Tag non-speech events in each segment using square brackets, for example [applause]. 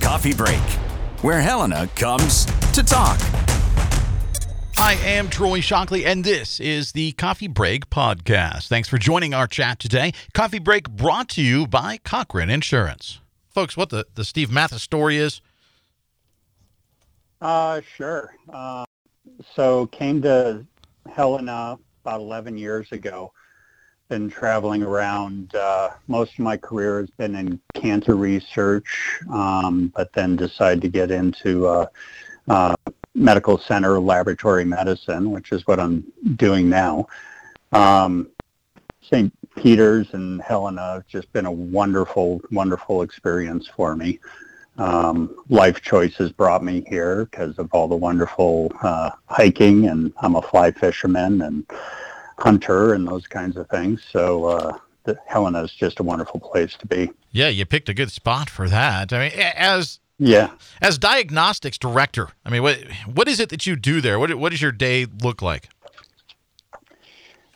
Coffee Break, where Helena comes to talk. I am Troy Shockley, and this is the Coffee Break Podcast. Thanks for joining our chat today. Coffee Break brought to you by Cochrane Insurance. Folks, what the, the Steve Matthes story is? Uh, sure. Uh, so came to Helena about 11 years ago. Been traveling around. Uh, most of my career has been in cancer research, um, but then decided to get into uh, uh, medical center laboratory medicine, which is what I'm doing now. Um, St. Peter's and Helena have just been a wonderful, wonderful experience for me. Um, life choices brought me here because of all the wonderful uh, hiking, and I'm a fly fisherman and hunter and those kinds of things. So uh, the, Helena is just a wonderful place to be. Yeah, you picked a good spot for that. I mean, as yeah, as diagnostics director, I mean, what what is it that you do there? What what does your day look like?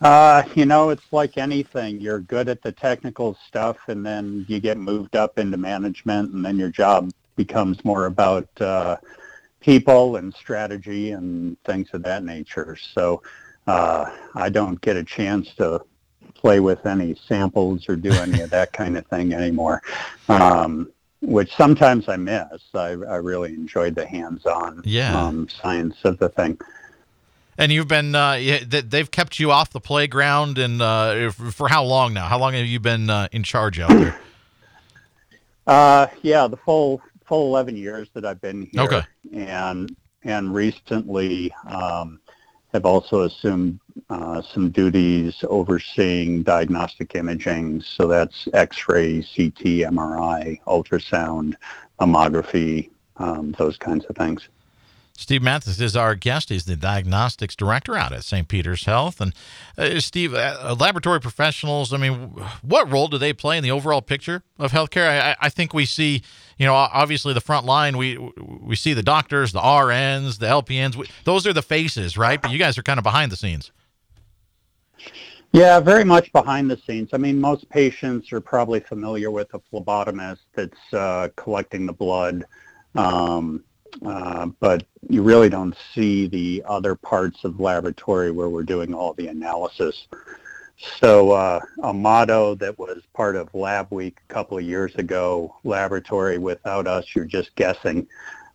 Uh, you know, it's like anything. You're good at the technical stuff, and then you get moved up into management, and then your job becomes more about uh, people and strategy and things of that nature. So uh, I don't get a chance to play with any samples or do any of that kind of thing anymore, um, which sometimes I miss. I, I really enjoyed the hands-on Yeah. um, science of the thing. And you've been uh, they've kept you off the playground, and uh, for how long now? How long have you been uh, in charge out [coughs] there? Uh, yeah, the full full 11 years that I've been here. Okay. And and recently um, have also assumed uh, some duties overseeing diagnostic imaging. So that's X-ray, CT, MRI, ultrasound, mammography, um, those kinds of things. Steve Matthes is our guest. He's the diagnostics director out at St. Peter's Health. And uh, Steve, uh, laboratory professionals, I mean, what role do they play in the overall picture of healthcare? I, I think we see, you know, obviously the front line, we we see the doctors, the RNs, the LPNs. We, those are the faces, right? But you guys are kind of behind the scenes. Yeah, very much behind the scenes. I mean, most patients are probably familiar with a phlebotomist that's uh, collecting the blood. Um, uh, but you really don't see the other parts of the laboratory where we're doing all the analysis. So uh, a motto that was part of Lab Week a couple of years ago, laboratory without us, you're just guessing.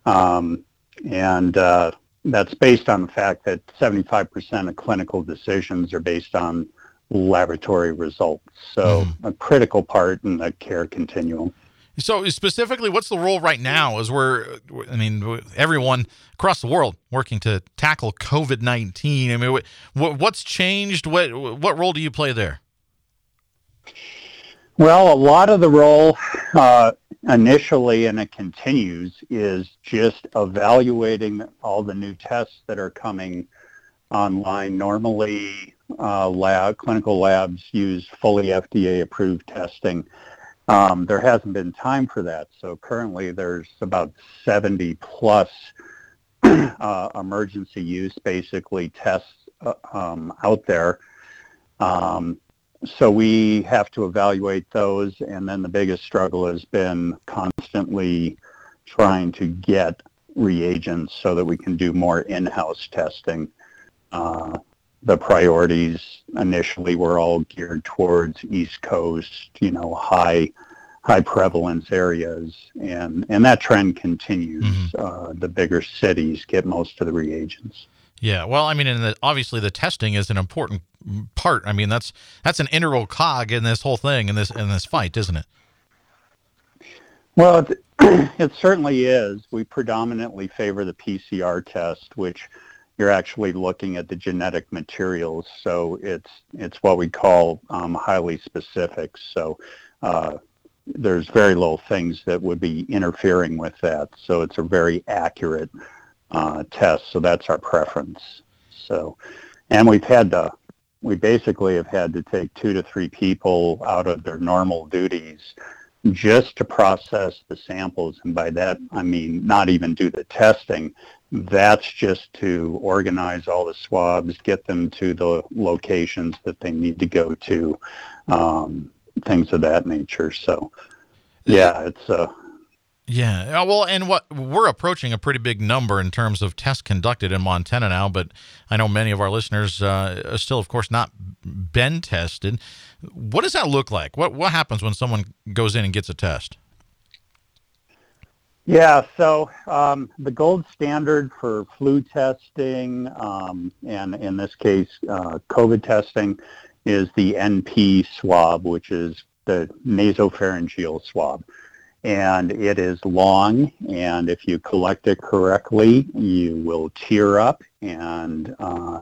Um, and uh, that's based on the fact that 75% of clinical decisions are based on laboratory results. So Mhm. a critical part in the care continuum. So specifically, what's the role right now? As we're, I mean, everyone across the world working to tackle COVID nineteen. I mean, what, what's changed? What what role do you play there? Well, a lot of the role uh, initially, and it continues, is just evaluating all the new tests that are coming online. Normally, uh, lab clinical labs use fully FDA-approved testing. Um, there hasn't been time for that, so currently there's about 70 plus [clears throat] uh, emergency use, basically tests uh, um, out there. Um, so we have to evaluate those, and then the biggest struggle has been constantly trying to get reagents so that we can do more in-house testing. Uh, the priorities initially were all geared towards East Coast, you know, high high prevalence areas, and and that trend continues. Mhm. Uh, the bigger cities get most of the reagents. Yeah, well, I mean, and the, obviously the testing is an important part. I mean, that's that's an integral cog in this whole thing in this in this fight, isn't it? Well, it, [clears throat] it certainly is. We predominantly favor the PCR test, which you're actually looking at the genetic materials. So it's it's what we call um, highly specific. So uh, there's very little things that would be interfering with that. So it's a very accurate uh, test. So that's our preference. So, and we've had to, we basically have had to take two to three people out of their normal duties just to process the samples. And by that, I mean not even do the testing. That's just to organize all the swabs, get them to the locations that they need to go to, um, things of that nature. So, yeah, it's uh, yeah. Well, and what we're approaching a pretty big number in terms of tests conducted in Montana now, but I know many of our listeners uh, still, of course, not been tested. What does that look like? What what happens when someone goes in and gets a test? Yeah, so um, the gold standard for flu testing, um, and in this case, uh, COVID testing, is the NP swab, which is the nasopharyngeal swab. And it is long and if you collect it correctly you will tear up and uh,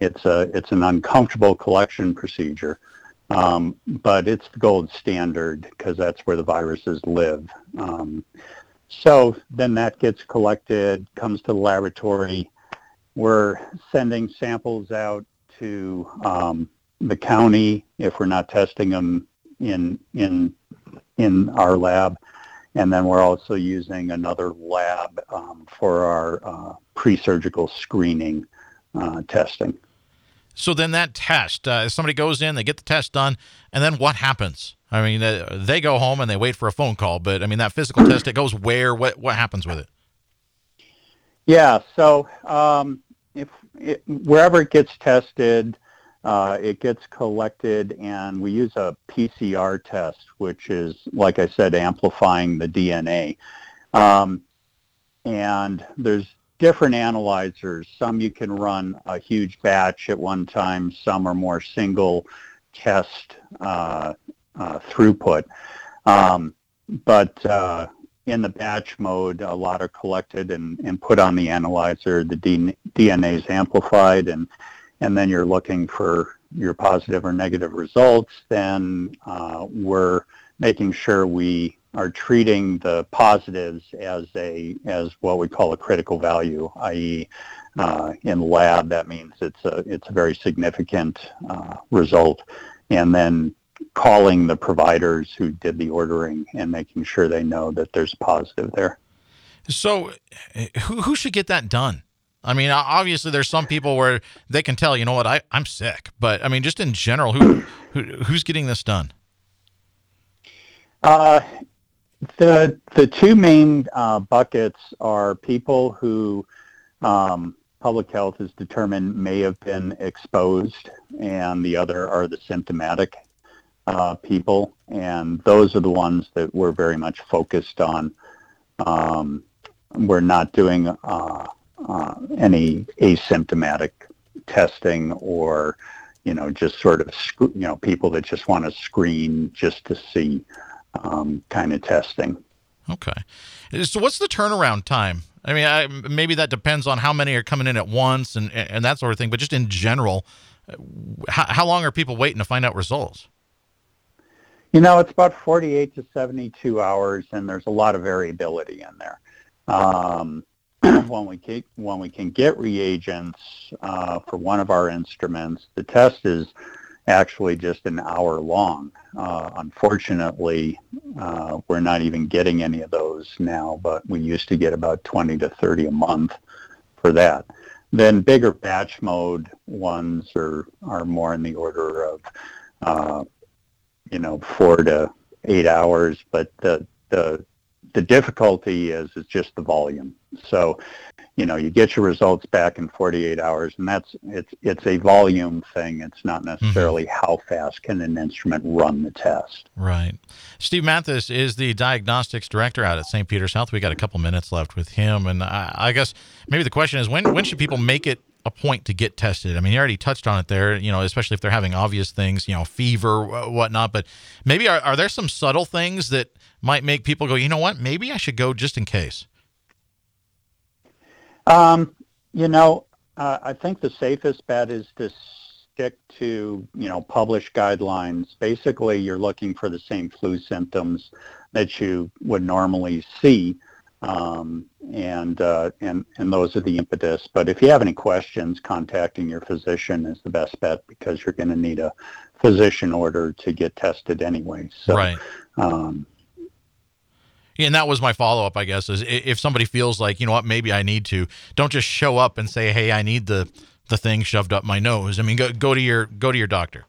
it's a it's an uncomfortable collection procedure. Um, but it's the gold standard because that's where the viruses live. Um, so then that gets collected comes to the laboratory we're sending samples out to um, the county if we're not testing them in in in our lab and then we're also using another lab um, for our uh, pre-surgical screening uh, testing. So then that test, uh, somebody goes in, they get the test done, and then what happens? I mean, they go home and they wait for a phone call, but I mean, that physical test, it goes where? What what happens with it? Yeah, so um, if it, wherever it gets tested, uh, it gets collected and we use a PCR test, which is, like I said, amplifying the DNA. Um, and there's different analyzers. Some you can run a huge batch at one time. Some are more single test uh, uh, throughput. Um, but uh, in the batch mode, a lot are collected and, and put on the analyzer. The DNA is amplified and and then you're looking for your positive or negative results, then uh, we're making sure we are treating the positives as a as what we call a critical value, i.e., uh, in lab that means it's a it's a very significant uh, result, and then calling the providers who did the ordering and making sure they know that there's positive there. So, who who should get that done? I mean, obviously, there's some people where they can tell, you know what, I, I'm sick. But I mean, just in general, who, who who's getting this done? Uh, the the two main uh, buckets are people who um, public health has determined may have been exposed, and the other are the symptomatic uh, people, and those are the ones that we're very much focused on. Um, we're not doing uh, uh, any asymptomatic testing or you know just sort of you know people that just want to screen just to see um, kind of testing. Okay, so what's the turnaround time? I mean, I, maybe that depends on how many are coming in at once and and that sort of thing. But just in general, how, how long are people waiting to find out results? You know, it's about 48 to 72 hours, and there's a lot of variability in there. Um, [clears throat] when we can, when we can get reagents uh, for one of our instruments, the test is actually just an hour long. Uh, unfortunately, uh, we're not even getting any of those now, but we used to get about 20 to 30 a month for that. Then bigger batch mode ones are, are more in the order of, uh, you know, four to eight hours, but the, the the difficulty is is just the volume. So, you know, you get your results back in 48 hours, and that's it's it's a volume thing. It's not necessarily mm-hmm. how fast can an instrument run the test. Right. Steve Matthes is the diagnostics director out at St. Peter's Health. We got a couple minutes left with him, and I, I guess maybe the question is when when should people make it a point to get tested? I mean, you already touched on it there, you know, especially if they're having obvious things, you know, fever, whatnot. But maybe are, are there some subtle things that might make people go, you know what, maybe I should go just in case? Um, you know, uh, I think the safest bet is to stick to, you know, published guidelines. Basically, you're looking for the same flu symptoms that you would normally see. Um, and, uh, and, and those are the impetus. But if you have any questions, contacting your physician is the best bet because you're going to need a physician order to get tested anyway. So, right. Um, and that was my follow up, I guess, is if somebody feels like, you know what, maybe I need to, don't just show up and say, hey, I need the the thing shoved up my nose. I mean, go go to your go to your doctor.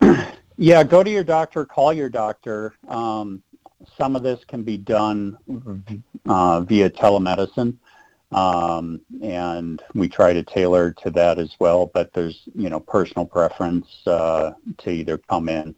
[clears throat] Yeah, go to your doctor. Call your doctor. Um, some of this can be done uh, via telemedicine, um, and we try to tailor to that as well. But there's you know personal preference uh, to either come in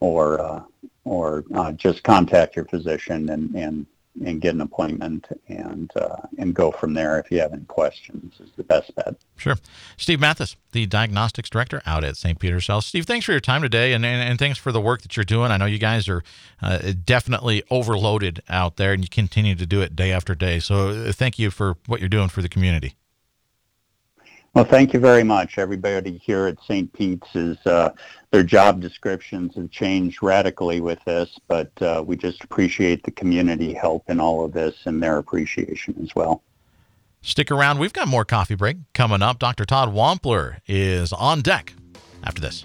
or uh, or uh, just contact your physician and, and and get an appointment and uh, and go from there if you have any questions is the best bet. Sure. Steve Matthes, the diagnostics director out at St. Peter's Health. Steve, thanks for your time today and, and, and thanks for the work that you're doing. I know you guys are uh, definitely overloaded out there and you continue to do it day after day. So uh, thank you for what you're doing for the community. Well, thank you very much. Everybody here at St. Pete's is uh, their job descriptions have changed radically with this, but uh, we just appreciate the community help in all of this and their appreciation as well. Stick around. We've got more coffee break coming up. Dr. Todd Wampler is on deck after this.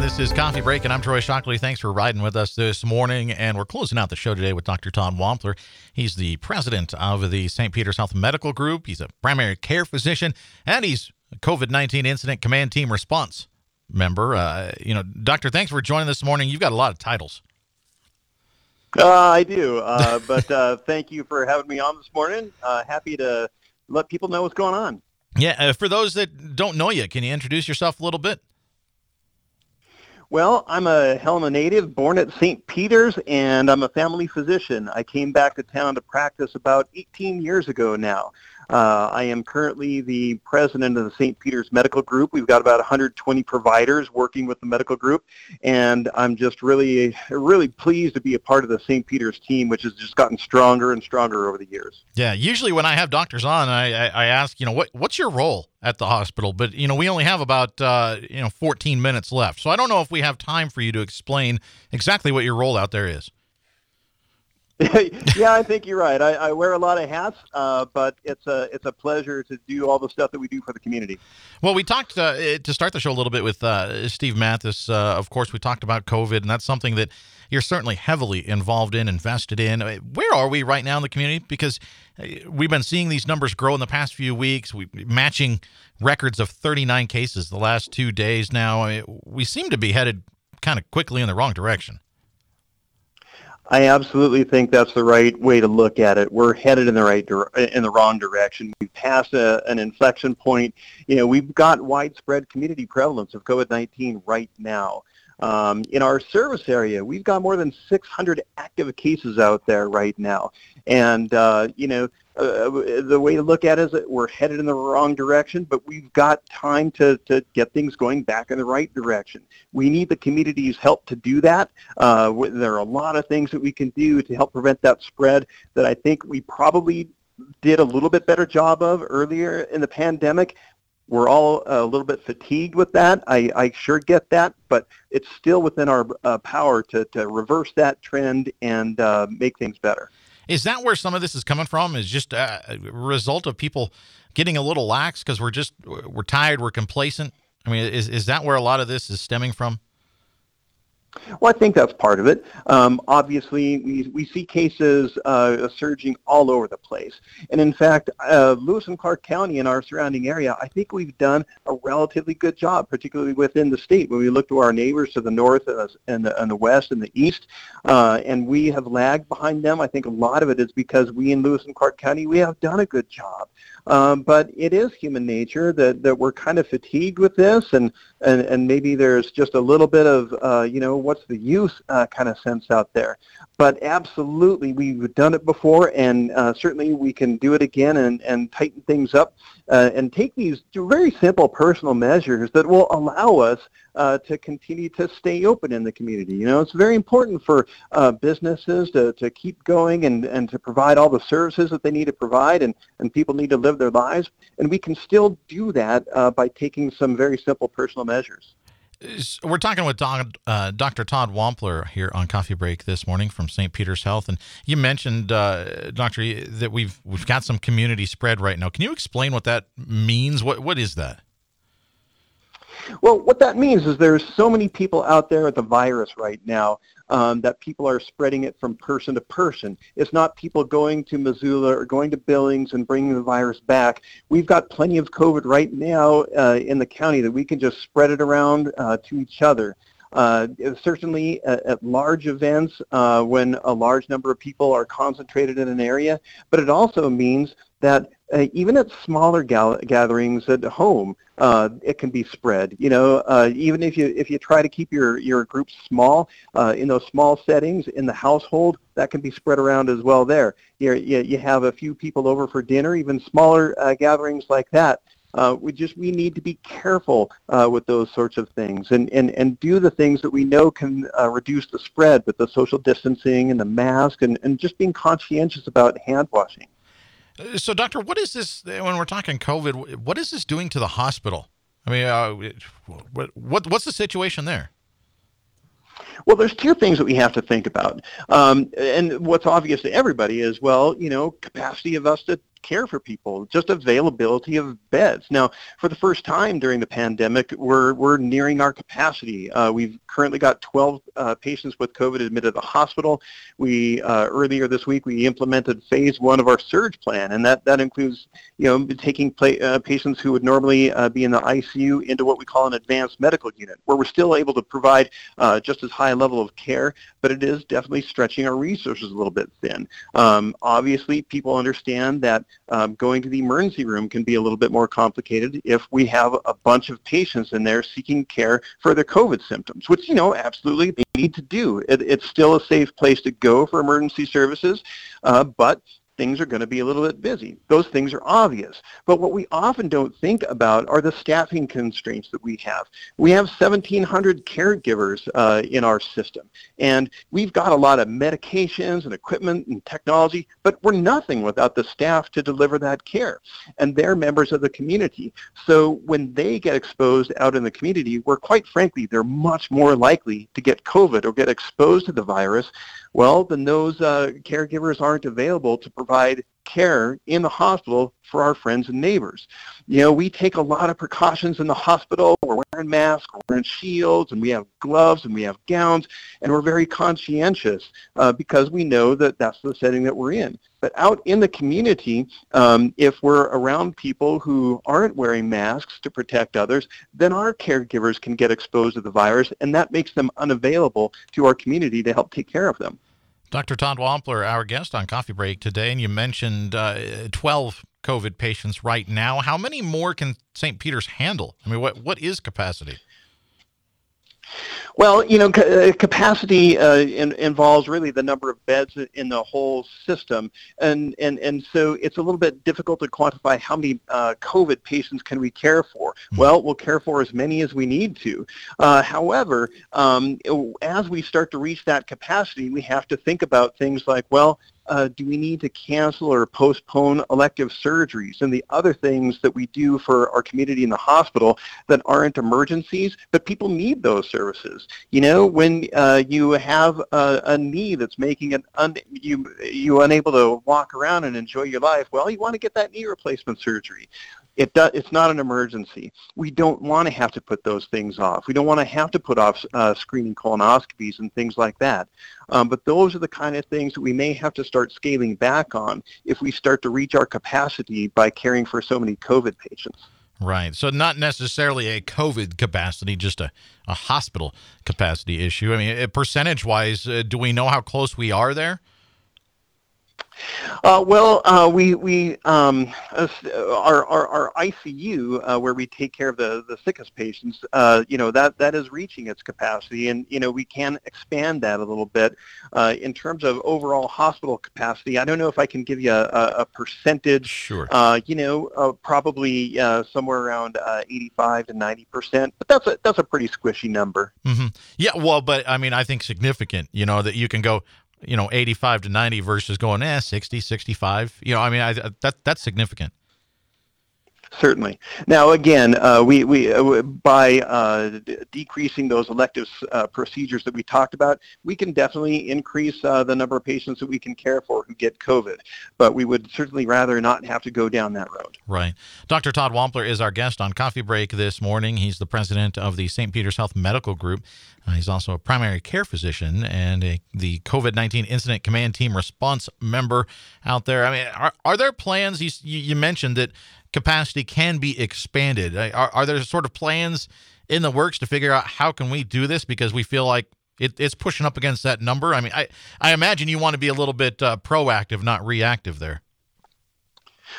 This is Coffee Break, and I'm Troy Shockley. Thanks for riding with us this morning. And we're closing out the show today with Dr. Todd Wampler. He's the president of the St. Peter's Health Medical Group. He's a primary care physician, and he's a COVID 19 Incident Command Team Response member. Uh, you know, Doctor, thanks for joining this morning. You've got a lot of titles. Uh, I do, uh, [laughs] but uh, thank you for having me on this morning. Uh, happy to let people know what's going on. Yeah, uh, for those that don't know you, can you introduce yourself a little bit? Well, I'm a Helena native, born at St. Peter's, and I'm a family physician. I came back to town to practice about 18 years ago now. Uh, I am currently the president of the St. Peter's Medical Group. We've got about 120 providers working with the medical group, and I'm just really, really pleased to be a part of the St. Peter's team, which has just gotten stronger and stronger over the years. Yeah, usually when I have doctors on, I, I, I ask, you know, what what's your role at the hospital? But you know, we only have about uh, you know 14 minutes left, so I don't know if we have time for you to explain exactly what your role out there is. [laughs] yeah, I think you're right. I, I wear a lot of hats, uh, but it's a it's a pleasure to do all the stuff that we do for the community. Well, we talked uh, to start the show a little bit with uh, Steve Matthes. Uh, of course, we talked about COVID, and that's something that you're certainly heavily involved in, invested in. Uh, where are we right now in the community? Because uh, we've been seeing these numbers grow in the past few weeks. We matching records of 39 cases the last two days. Now we seem to be headed kind of quickly in the wrong direction. I absolutely think that's the right way to look at it. We're headed in the right in the wrong direction. We've passed a, an inflection point. You know, we've got widespread community prevalence of COVID-19 right now. Um, in our service area, we've got more than 600 active cases out there right now. And, uh, you know, uh, the way to look at it is that we're headed in the wrong direction, but we've got time to, to get things going back in the right direction. We need the community's help to do that. Uh, there are a lot of things that we can do to help prevent that spread that I think we probably did a little bit better job of earlier in the pandemic. We're all a little bit fatigued with that. I, I sure get that, but it's still within our uh, power to, to reverse that trend and uh, make things better. Is that where some of this is coming from? Is just a result of people getting a little lax because we're just we're tired, we're complacent? I mean, is is that where a lot of this is stemming from? Well, I think that's part of it. Um, obviously, we, we see cases uh, surging all over the place. And in fact, uh, Lewis and Clark County and our surrounding area, I think we've done a relatively good job, particularly within the state. When we look to our neighbors to the north uh, and, the, and the west and the east, uh, and we have lagged behind them, I think a lot of it is because we in Lewis and Clark County, we have done a good job. Um, but it is human nature that, that we're kind of fatigued with this, and, and, and maybe there's just a little bit of, uh, you know, what's the use uh, kind of sense out there. But absolutely, we've done it before, and uh, certainly we can do it again and, and tighten things up uh, and take these very simple personal measures that will allow us uh, to continue to stay open in the community. You know, it's very important for uh, businesses to, to keep going and, and to provide all the services that they need to provide, and, and people need to live their lives. And we can still do that uh, by taking some very simple personal measures. We're talking with uh, Dr. Todd Wampler here on Coffee Break this morning from St. Peter's Health, and you mentioned, uh, Doctor, that we've we've got some community spread right now. Can you explain what that means? What what is that? Well, what that means is there's so many people out there with the virus right now um, that people are spreading it from person to person. It's not people going to Missoula or going to Billings and bringing the virus back. We've got plenty of COVID right now uh, in the county that we can just spread it around uh, to each other. Uh, certainly at, at, large events uh, when a large number of people are concentrated in an area, but it also means that uh, even at smaller gal- gatherings at home, uh, it can be spread. You know, uh, even if you if you try to keep your your group small uh, in those small settings in the household, that can be spread around as well. There, you you have a few people over for dinner, even smaller uh, gatherings like that. Uh, we just we need to be careful with those sorts of things and, and, and do the things that we know can reduce the spread with the social distancing and the mask and, and just being conscientious about hand washing. So, doctor, what is this when we're talking COVID? What is this doing to the hospital? I mean, uh, what, what what's the situation there? Well, there's two things that we have to think about. Um, and what's obvious to everybody is, well, you know, capacity of us to care for people, just availability of beds. Now, for the first time during the pandemic, we're, we're nearing our capacity. Uh, we've currently got 12 uh, patients with COVID admitted to the hospital. We uh, earlier this week we implemented phase one of our surge plan, and that, that includes you know taking uh, patients who would normally uh, be in the ICU into what we call an advanced medical unit, where we're still able to provide uh, just as high a level of care, but it is definitely stretching our resources a little bit thin. Um, obviously, people understand that um, going to the emergency room can be a little bit more complicated if we have a bunch of patients in there seeking care for their COVID symptoms, which, you know, absolutely they need to do. It, it's still a safe place to go for emergency services, uh, but things are going to be a little bit busy. Those things are obvious. But what we often don't think about are the staffing constraints that we have. We have 1,700 caregivers uh, in our system, and we've got a lot of medications and equipment and technology, but we're nothing without the staff to deliver that care. And they're members of the community. So when they get exposed out in the community, where quite frankly, they're much more likely to get COVID or get exposed to the virus, well, then those uh, caregivers aren't available to provide care in the hospital for our friends and neighbors. You know, we take a lot of precautions in the hospital. We're wearing masks, we're wearing shields, and we have gloves, and we have gowns, and we're very conscientious uh, because we know that that's the setting that we're in. But out in the community, um, if we're around people who aren't wearing masks to protect others, then our caregivers can get exposed to the virus, and that makes them unavailable to our community to help take care of them. Dr. Todd Wampler, our guest on Coffee Break today, and you mentioned uh, 12 COVID patients right now. How many more can St. Peter's handle? I mean, what what is capacity? Well, you know, uh, capacity uh, in, involves really the number of beds in the whole system, and and and so it's a little bit difficult to quantify how many uh, COVID patients can we care for. Mm-hmm. Well, we'll care for as many as we need to. Uh, however, um, as we start to reach that capacity, we have to think about things like, well, uh, do we need to cancel or postpone elective surgeries and the other things that we do for our community in the hospital that aren't emergencies, but people need those services. You know, when uh, you have a, a, knee that's making it un- you you unable to walk around and enjoy your life, well, you want to get that knee replacement surgery. It do, it's not an emergency. We don't want to have to put those things off. We don't want to have to put off uh, screening colonoscopies and things like that. Um, but those are the kind of things that we may have to start scaling back on if we start to reach our capacity by caring for so many COVID patients. Right. So not necessarily a COVID capacity, just a, a hospital capacity issue. I mean, percentage wise, uh, do we know how close we are there? Uh, well, uh, we we um, our, our, our ICU uh, where we take care of the, the sickest patients, uh, you know that that is reaching its capacity, and you know we can expand that a little bit uh, in terms of overall hospital capacity. I don't know if I can give you a, a, percentage. Sure. Uh, you know, probably somewhere around 85 to 90 percent, but that's a that's a pretty squishy number. Mm-hmm. Yeah, well, but I mean, I think significant. You know that you can go you know 85 to 90 versus going eh 60 65 you know i mean I, that that's significant Certainly. Now, again, uh, we, we uh, by uh, decreasing those elective uh, procedures that we talked about, we can definitely increase uh, the number of patients that we can care for who get COVID. But we would certainly rather not have to go down that road. Right. Dr. Todd Wampler is our guest on Coffee Break this morning. He's the president of the St. Peter's Health Medical Group. He's also a primary care physician and a, the COVID 19 Incident Command Team response member out there. I mean, are, are there plans? You, you mentioned that capacity can be expanded. Are, are there sort of plans in the works to figure out how can we do this because we feel like it, it's pushing up against that number? I mean, I, I imagine you want to be a little bit uh, proactive, not reactive there.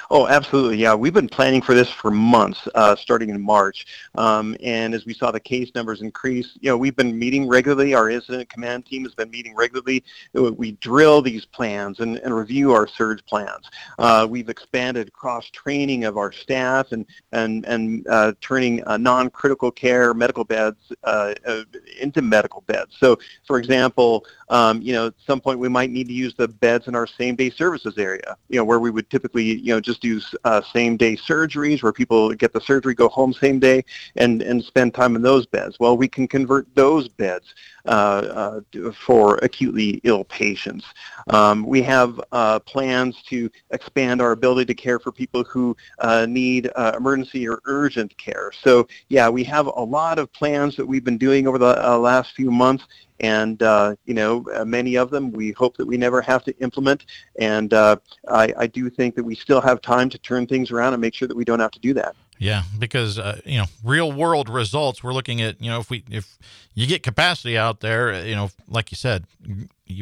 Oh, absolutely. Yeah, we've been planning for this for months, uh, starting in March. Um, and as we saw the case numbers increase, you know, we've been meeting regularly. Our incident command team has been meeting regularly. We drill these plans and, and review our surge plans. Uh, we've expanded cross training of our staff and and and uh, turning uh, non-critical care medical beds uh, uh, into medical beds. So, for example, um, you know, at some point we might need to use the beds in our same-day services area. You know, where we would typically, you know, just do uh, same-day surgeries where people get the surgery, go home same day, and, and spend time in those beds. Well, we can convert those beds uh, uh, for acutely ill patients. Um, we have uh, plans to expand our ability to care for people who uh, need uh, emergency or urgent care. So yeah, we have a lot of plans that we've been doing over the last few months, and uh, you know uh, many of them we hope that we never have to implement. And uh, I, I, do think that we still have time to turn things around and make sure that we don't have to do that. Yeah because uh, you know real world results we're looking at you know if we if you get capacity out there you know like you said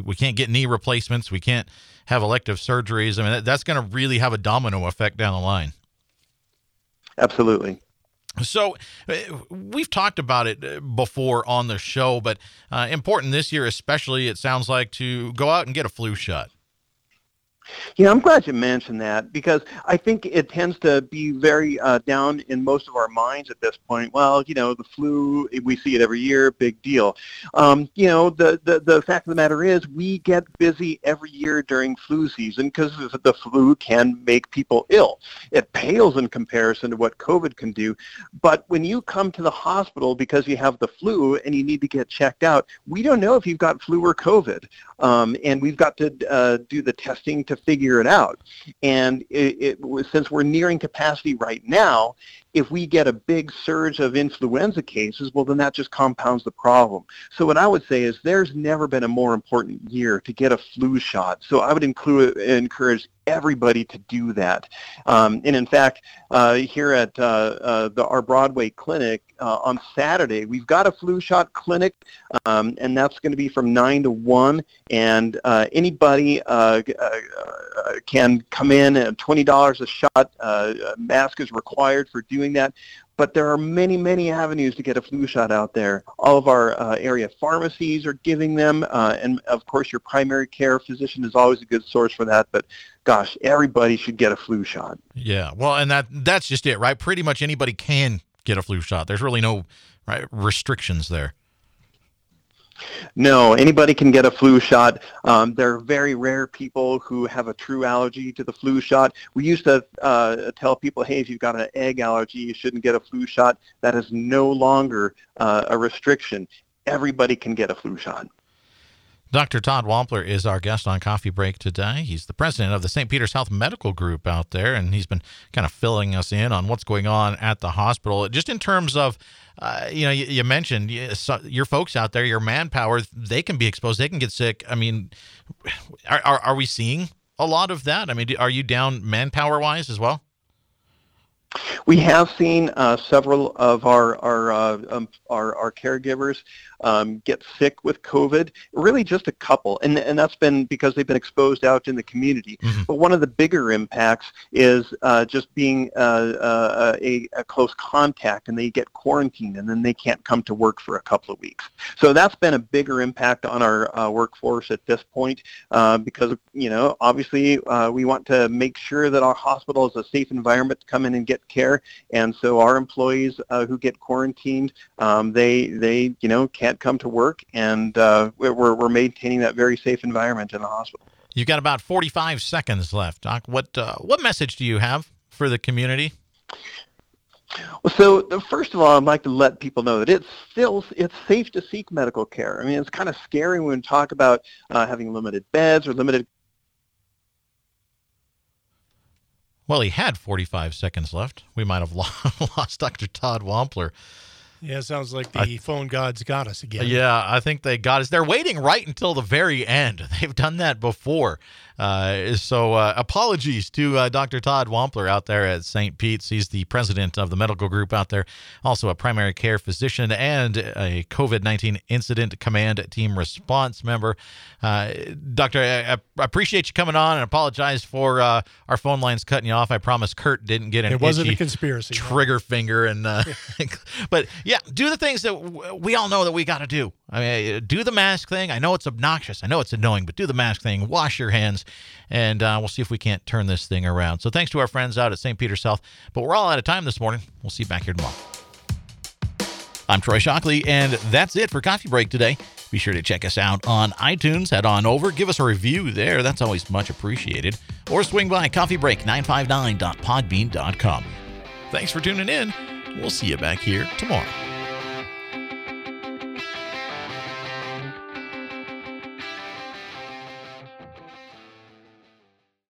we can't get knee replacements we can't have elective surgeries. I mean that's going to really have a domino effect down the line. Absolutely so uh, we've talked about it uh, before on the show, but uh, important this year, especially, it sounds like to go out and get a flu shot. Yeah, I'm glad you mentioned that because I think it tends to be very uh, down in most of our minds at this point. Well, you know, the flu, we see it every year, big deal. Um, you know, the, the, the fact of the matter is we get busy every year during flu season because the flu can make people ill. It pales in comparison to what COVID can do. But when you come to the hospital because you have the flu and you need to get checked out, we don't know if you've got flu or COVID. Um, and we've got to uh, do the testing to figure it out. And it, it, since we're nearing capacity right now, if we get a big surge of influenza cases, well, then that just compounds the problem. So what I would say is there's never been a more important year to get a flu shot. So I would include, encourage everybody to do that. Um, and in fact, uh, here at uh, uh, the, our Broadway clinic uh, on Saturday, we've got a flu shot clinic, um, and that's going to be from 9 to 1. And uh, anybody uh, can come in at $20 a shot. mask is required for doing that. But there are many, many avenues to get a flu shot out there. All of our uh, area pharmacies are giving them, uh, and of course your primary care physician is always a good source for that. But gosh, everybody should get a flu shot. Yeah, well, and that that's just it, right? Pretty much anybody can get a flu shot. There's really no right restrictions there. No, anybody can get a flu shot. Um, there are very rare people who have a true allergy to the flu shot. We used to uh, tell people, hey, if you've got an egg allergy, you shouldn't get a flu shot. That is no longer uh, a restriction. Everybody can get a flu shot. Dr. Todd Wampler is our guest on Coffee Break today. He's the president of the St. Peter's Health Medical Group out there, and he's been kind of filling us in on what's going on at the hospital. Just in terms of, uh, you know, you, you mentioned your folks out there, your manpower, they can be exposed, they can get sick. I mean, are, are, are we seeing a lot of that? I mean, are you down manpower wise as well? We have seen uh, several of our our, uh, um, our, our caregivers um, get sick with COVID. Really, just a couple, and and that's been because they've been exposed out in the community. Mm-hmm. But one of the bigger impacts is uh, just being uh, uh, a, a, close contact, and they get quarantined, and then they can't come to work for a couple of weeks. So that's been a bigger impact on our uh, workforce at this point, uh, because you know obviously uh, we want to make sure that our hospital is a safe environment to come in and get care, and so our employees who get quarantined, um, they they you know can can't come to work, and uh, we're, we're maintaining that very safe environment in the hospital. You've got about 45 seconds left, Doc. What uh, what message do you have for the community? Well, so first of all, I'd like to let people know that it's still it's safe to seek medical care. I mean, it's kind of scary when we talk about uh, having limited beds or limited. Well, he had 45 seconds left. We might have [laughs] lost Dr. Todd Wampler. Yeah, sounds like the I, phone gods got us again. Yeah, I think they got us. They're waiting right until the very end. [laughs] They've done that before. Uh, so uh, apologies to uh, Dr. Todd Wampler out there at St. Pete's. He's the president of the medical group out there, also a primary care physician and a COVID 19 incident command team response member. Uh, doctor, I, I, appreciate you coming on and apologize for uh, our phone lines cutting you off. I promise Kurt didn't get an it wasn't a conspiracy trigger no. finger and uh, [laughs] but yeah, do the things that we all know that we got to do. I mean, do the mask thing. I know it's obnoxious. I know it's annoying, but do the mask thing. Wash your hands and uh, we'll see if we can't turn this thing around. So thanks to our friends out at St. Peter's Health. But we're all out of time this morning. We'll see you back here tomorrow. I'm Troy Shockley, and that's it for Coffee Break today. Be sure to check us out on iTunes. Head on over, give us a review there. That's always much appreciated. Or swing by coffeebreak959.podbean.com. Thanks for tuning in. We'll see you back here tomorrow.